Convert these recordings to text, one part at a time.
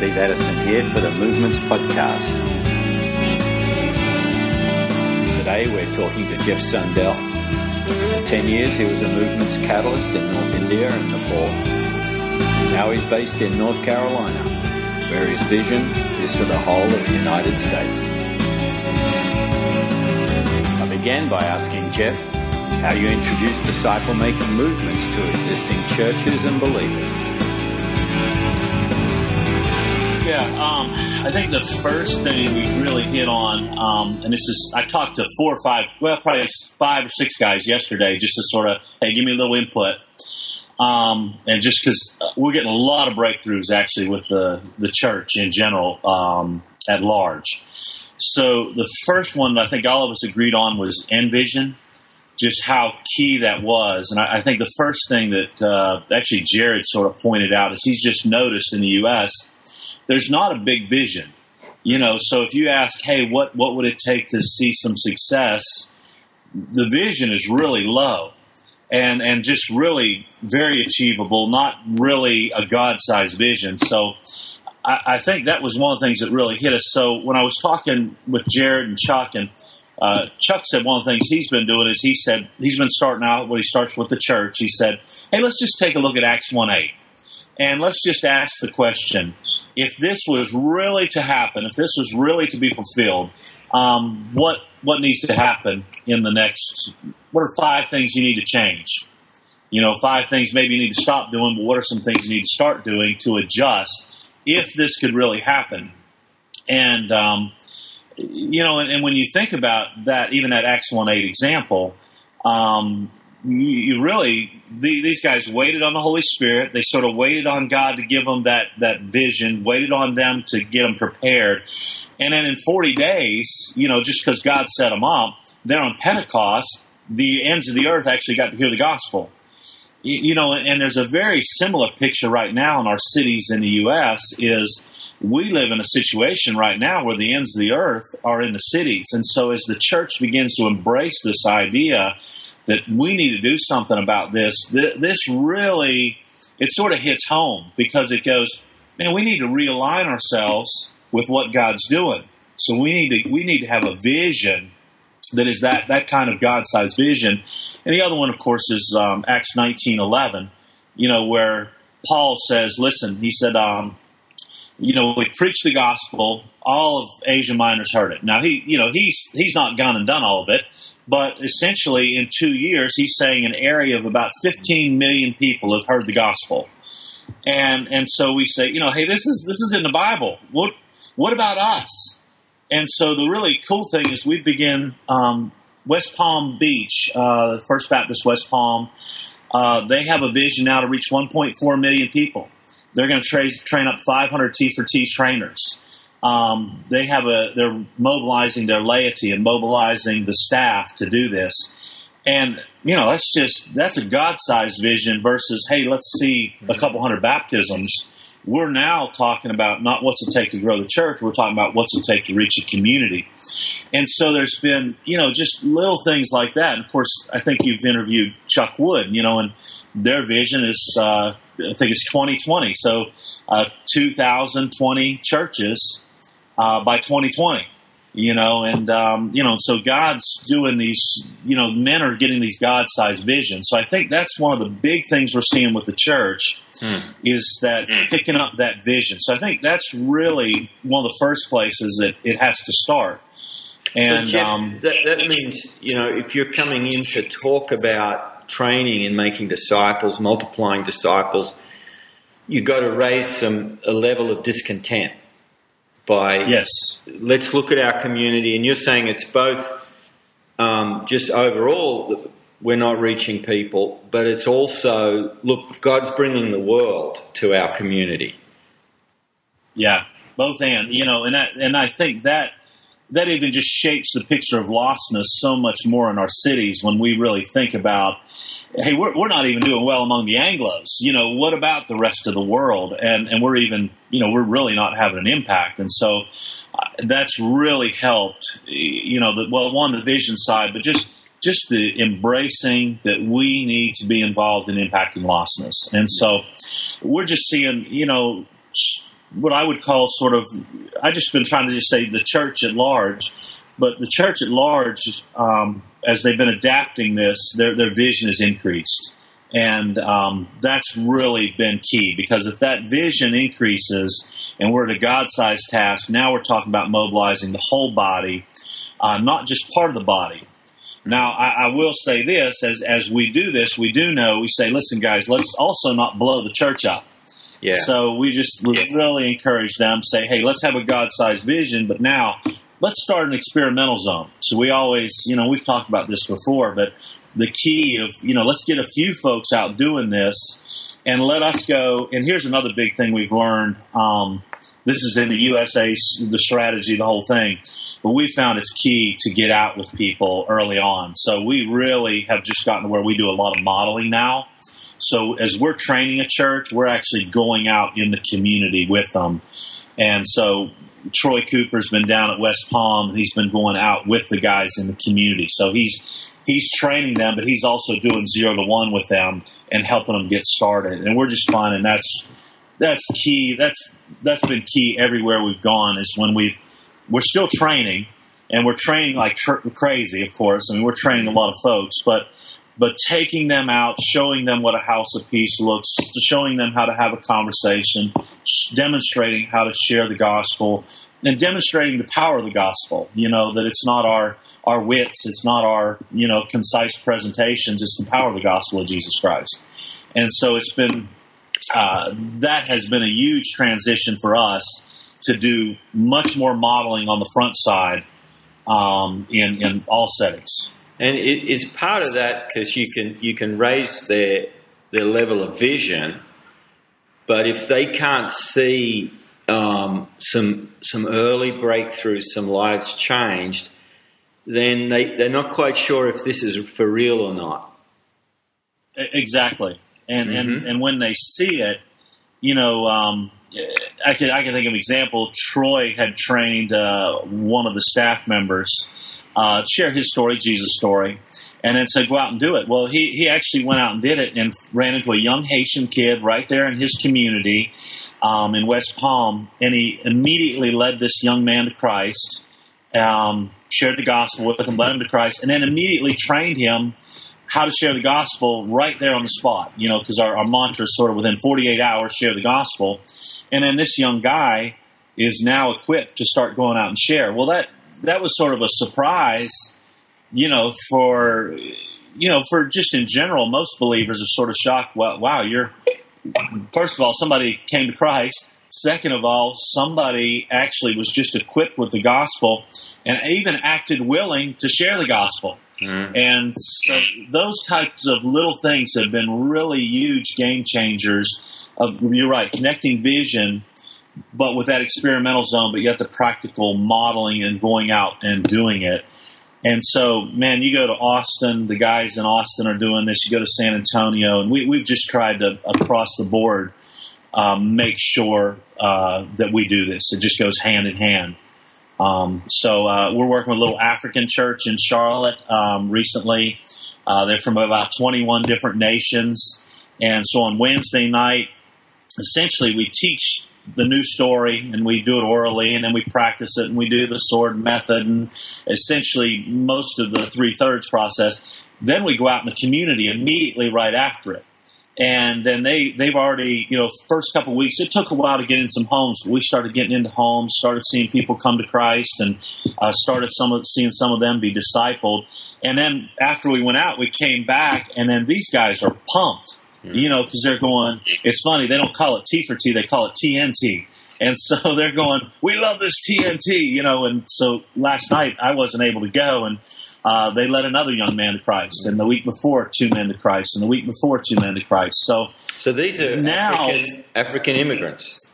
Steve Addison here for the Movements Podcast. Today we're talking to Jeff Sundell. For 10 years he was a movements catalyst in North India and Nepal. Now he's based in North Carolina, where his vision is for the whole of the United States. I began by asking Jeff how you introduce disciple making movements to existing churches and believers. Yeah, um, I think the first thing we really hit on, um, and this is, I talked to four or five, well, probably five or six guys yesterday just to sort of, hey, give me a little input. Um, and just because we're getting a lot of breakthroughs actually with the, the church in general um, at large. So the first one I think all of us agreed on was Envision, just how key that was. And I, I think the first thing that uh, actually Jared sort of pointed out is he's just noticed in the U.S there's not a big vision. You know, so if you ask, hey, what, what would it take to see some success? The vision is really low and, and just really very achievable, not really a God sized vision. So I, I, think that was one of the things that really hit us. So when I was talking with Jared and Chuck, and uh, Chuck said one of the things he's been doing is he said he's been starting out when he starts with the church. He said, hey, let's just take a look at Acts 1 8. And let's just ask the question if this was really to happen, if this was really to be fulfilled, um, what what needs to happen in the next? What are five things you need to change? You know, five things maybe you need to stop doing, but what are some things you need to start doing to adjust if this could really happen? And um, you know, and, and, when you think about that, even that Acts one eight example, um, you really the, these guys waited on the Holy Spirit. They sort of waited on God to give them that that vision. Waited on them to get them prepared. And then in 40 days, you know, just because God set them up, there on Pentecost, the ends of the earth actually got to hear the gospel. You, you know, and there's a very similar picture right now in our cities in the U.S. Is we live in a situation right now where the ends of the earth are in the cities, and so as the church begins to embrace this idea that we need to do something about this. This really, it sort of hits home because it goes, man, we need to realign ourselves with what God's doing. So we need to we need to have a vision that is that that kind of God-sized vision. And the other one, of course, is um, Acts nineteen eleven. You know where Paul says, "Listen," he said, um, "You know, we've preached the gospel. All of Asia Minor's heard it. Now he, you know, he's he's not gone and done all of it." But essentially, in two years, he's saying an area of about 15 million people have heard the gospel. And and so we say, you know, hey, this is this is in the Bible. What what about us? And so the really cool thing is we begin um, West Palm Beach, uh, First Baptist West Palm. Uh, they have a vision now to reach 1.4 million people. They're going to tra- train up 500 T for T trainers um, they have a they're mobilizing their laity and mobilizing the staff to do this. And you know that's just that's a god-sized vision versus hey let's see a couple hundred baptisms. We're now talking about not what's it take to grow the church we're talking about what's it take to reach a community. And so there's been you know just little things like that. And of course i think you've interviewed chuck wood you know and their vision is uh, i think it's 2020 so uh, 2020 churches uh, by 2020. You know, and um, you know, so God's doing these. You know, men are getting these God-sized visions. So I think that's one of the big things we're seeing with the church hmm. is that hmm. picking up that vision. So I think that's really one of the first places that it has to start. And so Jeff, um, that, that means you know if you're coming in to talk about training and making disciples, multiplying disciples, you've got to raise some a level of discontent by yes. Let's look at our community, and you're saying it's both um, just overall we're not reaching people, but it's also look God's bringing the world to our community. Yeah, both and you know, and I, and I think that that even just shapes the picture of lostness so much more in our cities when we really think about hey, we're, we're not even doing well among the Anglos. You know, what about the rest of the world? And, and we're even, you know, we're really not having an impact. And so uh, that's really helped, you know, the, well, one, the vision side, but just, just the embracing that we need to be involved in impacting lostness. And so we're just seeing, you know, what I would call sort of. I just been trying to just say the church at large, but the church at large, um, as they've been adapting this, their their vision has increased, and um, that's really been key because if that vision increases and we're at a God-sized task, now we're talking about mobilizing the whole body, uh, not just part of the body. Now, I, I, will say this: as as we do this, we do know we say, "Listen, guys, let's also not blow the church up." Yeah. So we just really encourage them, say, "Hey, let's have a God-sized vision, but now let's start an experimental zone." So we always, you know, we've talked about this before, but the key of you know, let's get a few folks out doing this, and let us go. And here's another big thing we've learned. Um, this is in the USA, the strategy, the whole thing but we found it's key to get out with people early on. So we really have just gotten to where we do a lot of modeling now. So as we're training a church, we're actually going out in the community with them. And so Troy Cooper's been down at West Palm. And he's been going out with the guys in the community. So he's he's training them, but he's also doing zero to one with them and helping them get started. And we're just finding that's that's key. That's that's been key everywhere we've gone. Is when we've we're still training, and we're training like tr- crazy. Of course, I mean we're training a lot of folks, but but taking them out, showing them what a house of peace looks, showing them how to have a conversation, demonstrating how to share the gospel, and demonstrating the power of the gospel. You know that it's not our our wits, it's not our you know concise presentations, it's the power of the gospel of Jesus Christ. And so it's been uh, that has been a huge transition for us to do much more modeling on the front side um, in in all settings. And it is part of that because you can you can raise their their level of vision, but if they can't see um, some some early breakthroughs, some lives changed, then they they're not quite sure if this is for real or not. Exactly, and mm-hmm. and and when they see it, you know. Um, I can I can think of an example. Troy had trained uh, one of the staff members uh, share his story, Jesus' story, and then said, "Go out and do it." Well, he he actually went out and did it, and ran into a young Haitian kid right there in his community um, in West Palm, and he immediately led this young man to Christ, um, shared the gospel with him, led him to Christ, and then immediately trained him how to share the gospel right there on the spot. You know, because our, our mantra is sort of within 48 hours, share the gospel. And then this young guy is now equipped to start going out and share. Well, that that was sort of a surprise, you know, for you know, for just in general, most believers are sort of shocked. Well, wow, you're first of all, somebody came to Christ. Second of all, somebody actually was just equipped with the gospel and even acted willing to share the gospel. Mm. And so those types of little things have been really huge game changers of you're right, connecting vision, but with that experimental zone, but yet the practical modeling and going out and doing it. And so, man, you go to Austin, the guys in Austin are doing this. You go to San Antonio, and we, we've just tried to, across the board, um, make sure uh, that we do this. It just goes hand in hand. Um, so uh, we're working with a little African church in Charlotte um, recently. Uh, they're from about 21 different nations. And so on Wednesday night, essentially we teach the new story and we do it orally and then we practice it and we do the sword method and essentially most of the three thirds process. Then we go out in the community immediately right after it. And then they, they've already, you know, first couple weeks, it took a while to get in some homes, but we started getting into homes, started seeing people come to Christ and uh, started some of, seeing some of them be discipled. And then after we went out, we came back and then these guys are pumped you know, because they're going. It's funny they don't call it T for T; they call it TNT. And so they're going, we love this TNT, you know. And so last night I wasn't able to go, and uh, they led another young man to Christ, and the week before two men to Christ, and the week before two men to Christ. So, so these are now African, African immigrants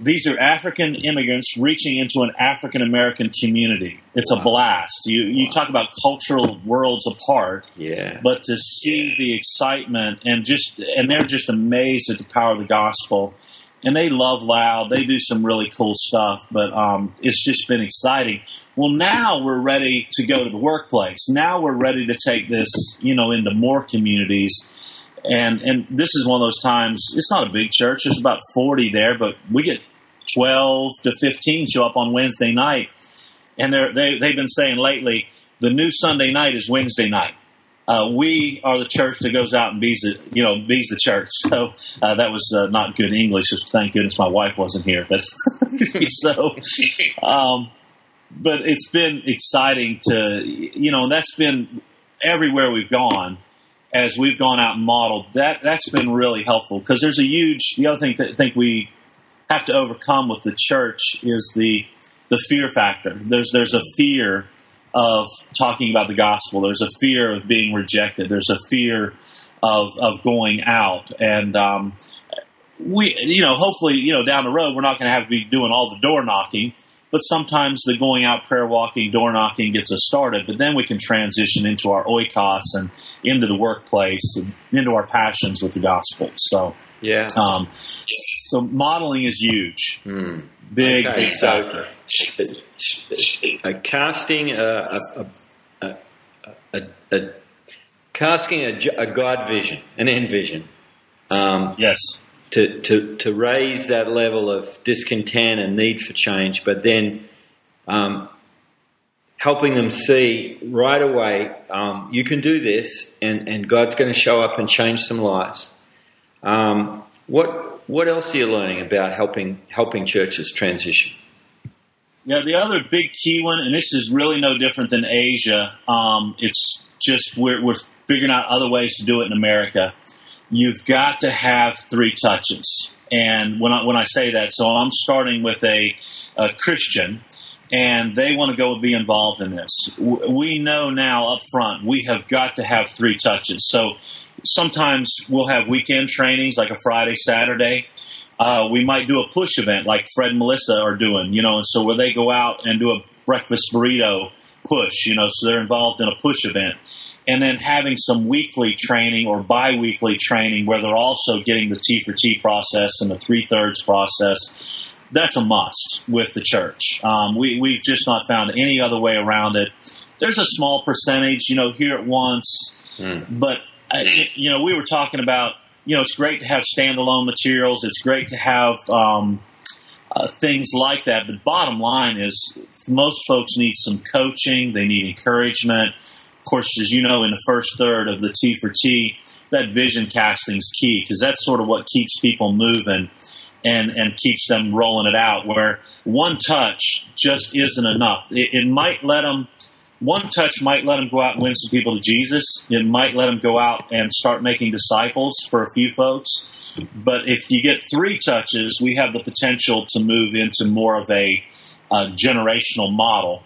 these are African immigrants reaching into an African American community. It's wow. a blast. You wow. you talk about cultural worlds apart. Yeah. But to see the excitement and just and they're just amazed at the power of the gospel. And they love loud. They do some really cool stuff, but um, it's just been exciting. Well, now we're ready to go to the workplace. Now we're ready to take this, you know, into more communities and and this is one of those times. It's not a big church. There's about forty there, but we get 12 to 15 show up on Wednesday night. And they're, they, they've been saying lately, the new Sunday night is Wednesday night. Uh, we are the church that goes out and bees the, you know, bees the church. So uh, that was uh, not good English. Thank goodness my wife wasn't here. But so, um, but it's been exciting to, you know, that's been everywhere we've gone as we've gone out and modeled. That that's been really helpful because there's a huge. The other thing that I think we have to overcome with the church is the the fear factor. There's there's a fear of talking about the gospel. There's a fear of being rejected. There's a fear of of going out and. Um, we, you know, hopefully, you know, down the road, we're not going to have to be doing all the door knocking, but sometimes the going out prayer walking, door knocking gets us started, but then we can transition into our oikos and into the workplace and into our passions with the gospel. So, yeah. Um, so modeling is huge. Hmm. Big, Okay, big so- factor. uh, casting a, a, a, a, casting a God vision, an end vision, um, Yes. to, to, to raise that level of discontent and need for change, but then um, helping them see right away um, you can do this, and, and God's going to show up and change some lives. Um, what what else are you learning about helping helping churches transition? Yeah, the other big key one, and this is really no different than Asia. Um, it's just we're, we're figuring out other ways to do it in America. You've got to have three touches, and when I when I say that, so I'm starting with a, a Christian, and they want to go and be involved in this. We know now up front we have got to have three touches. So sometimes we'll have weekend trainings like a Friday, Saturday. Uh, we might do a push event like Fred and Melissa are doing, you know, and so where they go out and do a breakfast burrito push, you know, so they're involved in a push event. And then having some weekly training or bi weekly training where they're also getting the T for T process and the three thirds process. That's a must with the church. Um, we, we've just not found any other way around it. There's a small percentage, you know, here at once, but you know, we were talking about, you know, it's great to have standalone materials. It's great to have um, uh, things like that. But bottom line is, most folks need some coaching. They need encouragement. Of course, as you know, in the first third of the T for T, that vision casting is key because that's sort of what keeps people moving and and keeps them rolling it out. Where one touch just isn't enough. It, it might let them one touch might let them go out and win some people to Jesus. It might let them go out and start making disciples for a few folks. But if you get three touches, we have the potential to move into more of a, uh generational model.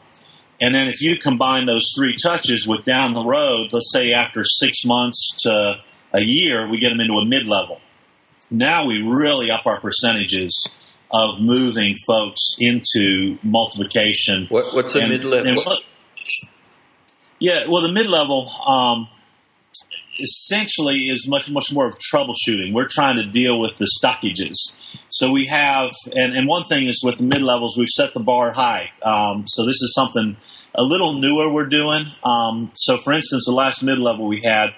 And then if you combine those three touches with down the road, let's say after six months to a year, we get them into a mid level. Now we really up our percentages of moving folks into multiplication What, what's a mid level? Yeah, well, the mid level um, essentially is much much more of troubleshooting. We're trying to deal with the stockages. So we have, and, and one thing is with the mid levels, we've set the bar high. Um, so this is something a little newer we're doing. Um, so for instance, the last mid level we had,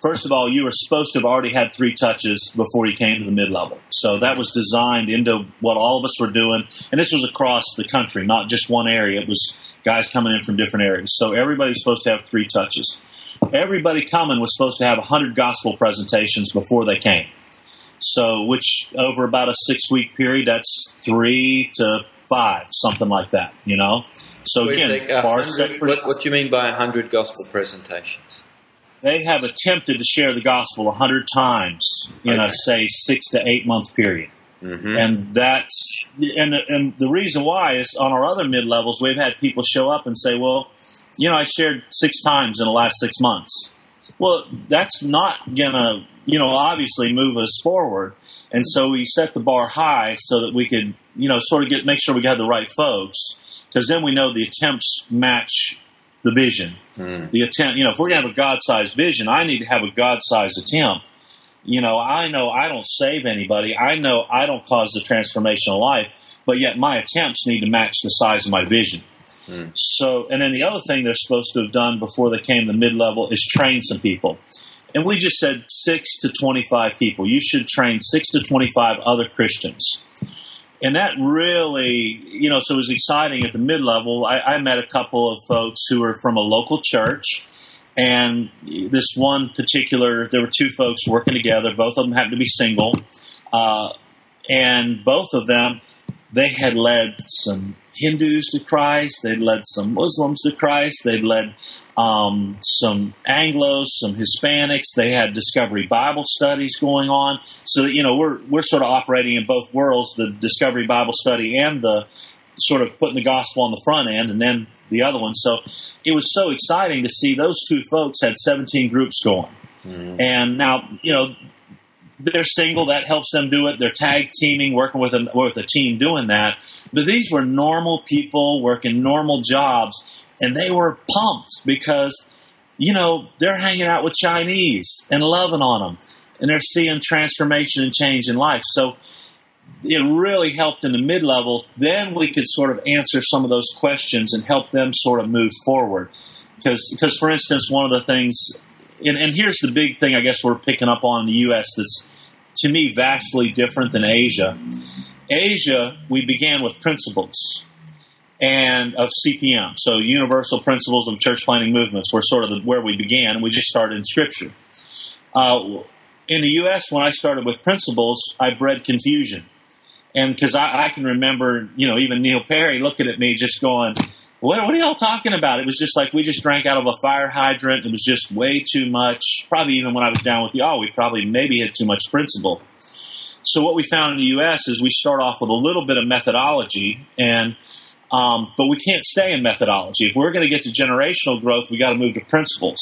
first of all, you were supposed to have already had three touches before you came to the mid level. So that was designed into what all of us were doing, and this was across the country, not just one area. It was guys coming in from different areas. So everybody's supposed to have three touches. Everybody coming was supposed to have 100 gospel presentations before they came. So, which over about a six week period, that's three to five, something like that, you know? So Wait again, sec, uh, bar set for what, what do you mean by 100 gospel presentations? they have attempted to share the gospel 100 times in a say six to eight month period Mm-hmm. and that's and the, and the reason why is on our other mid levels we've had people show up and say well you know i shared six times in the last six months well that's not gonna you know obviously move us forward and so we set the bar high so that we could you know sort of get make sure we got the right folks because then we know the attempts match the vision Mm. the attempt, you know, if we're to have a God sized vision, I need to have a God sized attempt. You know, I know I don't save anybody. I know I don't cause the transformation of life, but yet my attempts need to match the size of my vision. Mm. So, and then the other thing they're supposed to have done before they came to the mid level is train some people. And we just said six to 25 people. You should train six to 25 other Christians. and that really, you know, so it was exciting at the mid level. I, I, met a couple of folks who were from a local church, and this one particular, there were two folks working together. Both of them happened to be single, uh, and both of them, they had led some Hindus to Christ, they'd led some Muslims to Christ, they'd led um, some Anglos, some Hispanics. They had Discovery Bible studies going on. So that, you know we're we're sort of operating in both worlds: the Discovery Bible study and the sort of putting the gospel on the front end, and then the other one. So it was so exciting to see those two folks had 17 groups going. Mm. And now you know they're single. That helps them do it. They're tag teaming, working with a with a team doing that. But these were normal people working normal jobs and they were pumped because you know they're hanging out with Chinese and loving on them, and they're seeing transformation and change in life. So it really helped in the mid level. Then we could sort of answer some of those questions and help them sort of move forward. Because, because for instance, one of the things, and, and here's the big thing I guess we're picking up on in the U.S. that's to me vastly different than Asia. Asia, we began with principles and of CPM. So Universal Principles of Church Planting Movements were sort of the, where we began. We just started in Scripture. Uh, in the U.S., when I started with principles, I bred confusion. And because I, I, can remember, you know, even Neil Perry looking at me just going, what, what, are y'all talking about? It was just like we just drank out of a fire hydrant. It was just way too much. Probably even when I was down with y'all, we probably maybe had too much principle. So what we found in the U.S. is we start off with a little bit of methodology and – um, but we can't stay in methodology. If we're going to get to generational growth, we got to move to principles.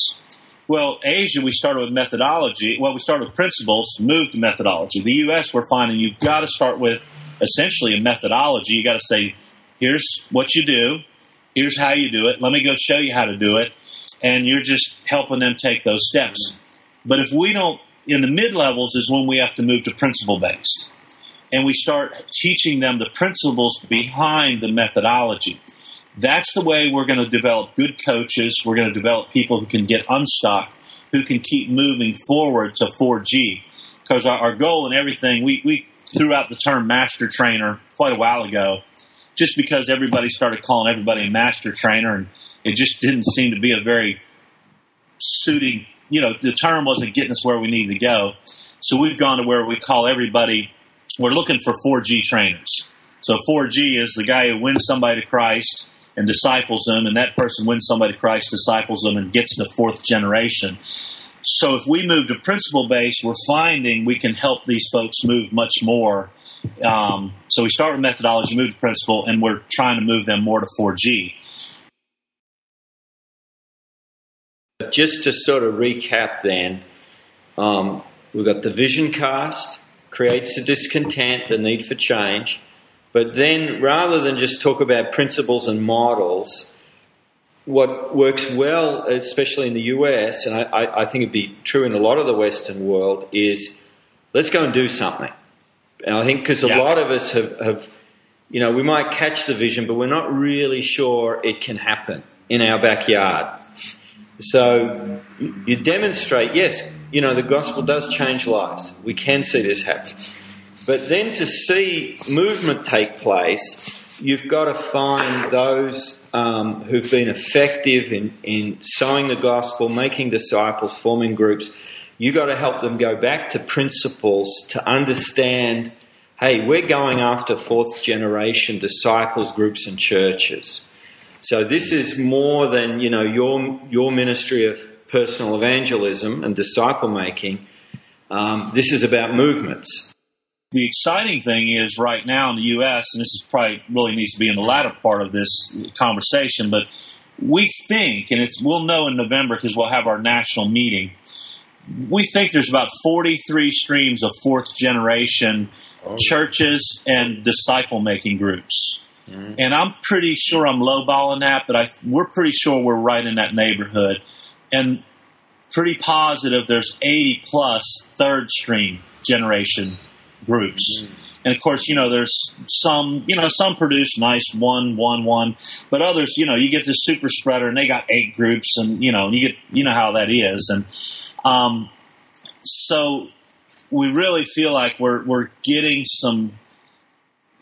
Well, Asia, we started with methodology. Well, we started with principles, moved to methodology. The U.S., we're finding you've got to start with essentially a methodology. You got to say, here's what you do, here's how you do it. Let me go show you how to do it, and you're just helping them take those steps. But if we don't, in the mid levels is when we have to move to principle based and we start teaching them the principles behind the methodology. That's the way we're going to develop good coaches. We're going to develop people who can get unstuck, who can keep moving forward to 4G. Because our, our goal and everything, we, we threw out the term master trainer quite a while ago, just because everybody started calling everybody a master trainer, and it just didn't seem to be a very suiting, you know, the term wasn't getting us where we needed to go. So we've gone to where we call everybody we're looking for 4G trainers. So 4G is the guy who wins somebody to Christ and disciples them, and that person wins somebody to Christ, disciples them, and gets the fourth generation. So if we move to principle based, we're finding we can help these folks move much more. Um, so we start with methodology, move to principle, and we're trying to move them more to 4G. Just to sort of recap, then, um, we've got the vision cast, creates the discontent, the need for change. But then, rather than just talk about principles and models, what works well, especially in the US, and I, I, think it'd be true in a lot of the Western world, is let's go and do something. And I think because a yeah. lot of us have, have, you know, we might catch the vision, but we're not really sure it can happen in our backyard. So you demonstrate, yes, you know, the gospel does change lives. We can see this happen. But then to see movement take place, you've got to find those um, who've been effective in, in sowing the gospel, making disciples, forming groups. You've got to help them go back to principles to understand hey, we're going after fourth generation disciples, groups, and churches. So this is more than, you know, your, your ministry of personal evangelism and disciple making. Um, this is about movements. The exciting thing is right now in the U.S., and this is probably really needs to be in the latter part of this conversation, but we think, and we'll know in November because we'll have our national meeting. We think there's about 43 streams of fourth generation oh. churches and disciple making groups. Mm-hmm. And I'm pretty sure I'm lowballing that, but I, we're pretty sure we're right in that neighborhood. And pretty positive there's 80 plus third stream generation groups. Mm-hmm. And of course, you know, there's some, you know, some produce nice one, one, one, but others, you know, you get this super spreader and they got eight groups and, you know, you get, you know how that is. And, um, so we really feel like we're, we're getting some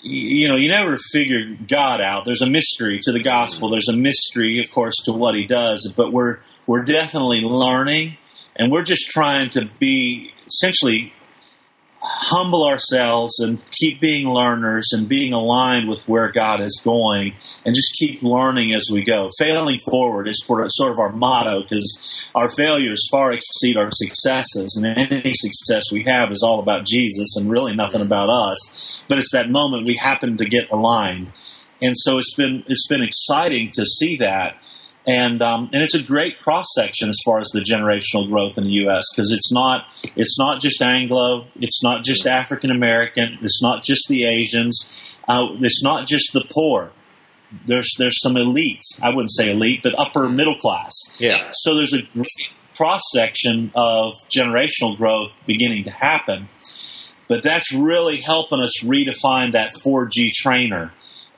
you know, you never figure God out. There's a mystery to the gospel. There's a mystery, of course, to what He does. But we're we're definitely learning, and we're just trying to be essentially humble ourselves and keep being learners and being aligned with where God is going and just keep learning as we go. Failing forward is sort of our motto because our failures far exceed our successes and any success we have is all about Jesus and really nothing about us. But it's that moment we happen to get aligned. And so it's been, it's been exciting to see that and um, and it's a great cross section as far as the generational growth in the U.S. because it's not it's not just Anglo, it's not just African American, it's not just the Asians, uh, it's not just the poor. There's there's some elites. I wouldn't say elite, but upper middle class. Yeah. So there's a cross section of generational growth beginning to happen, but that's really helping us redefine that 4G trainer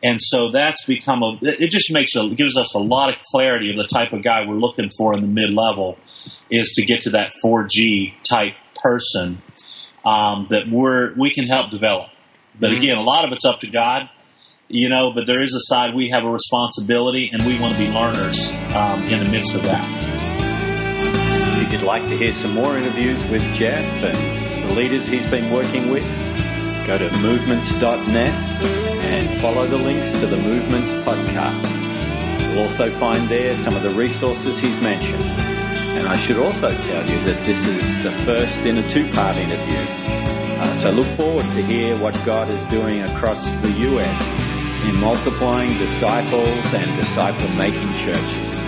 and so that's become a, it just makes a, gives us a lot of clarity of the type of guy we're looking for in the mid level is to get to that 4G type person um, that we're, we can help develop. But mm-hmm. again, a lot of it's up to God, you know, but there is a side we have a responsibility and we want to be learners um, in the midst of that. If you'd like to hear some more interviews with Jeff and the leaders he's been working with, go to movements.net and follow the links to the Movements podcast. You'll also find there some of the resources he's mentioned. And I should also tell you that this is the first in a two-part interview. Uh, so look forward to hear what God is doing across the US in multiplying disciples and disciple-making churches.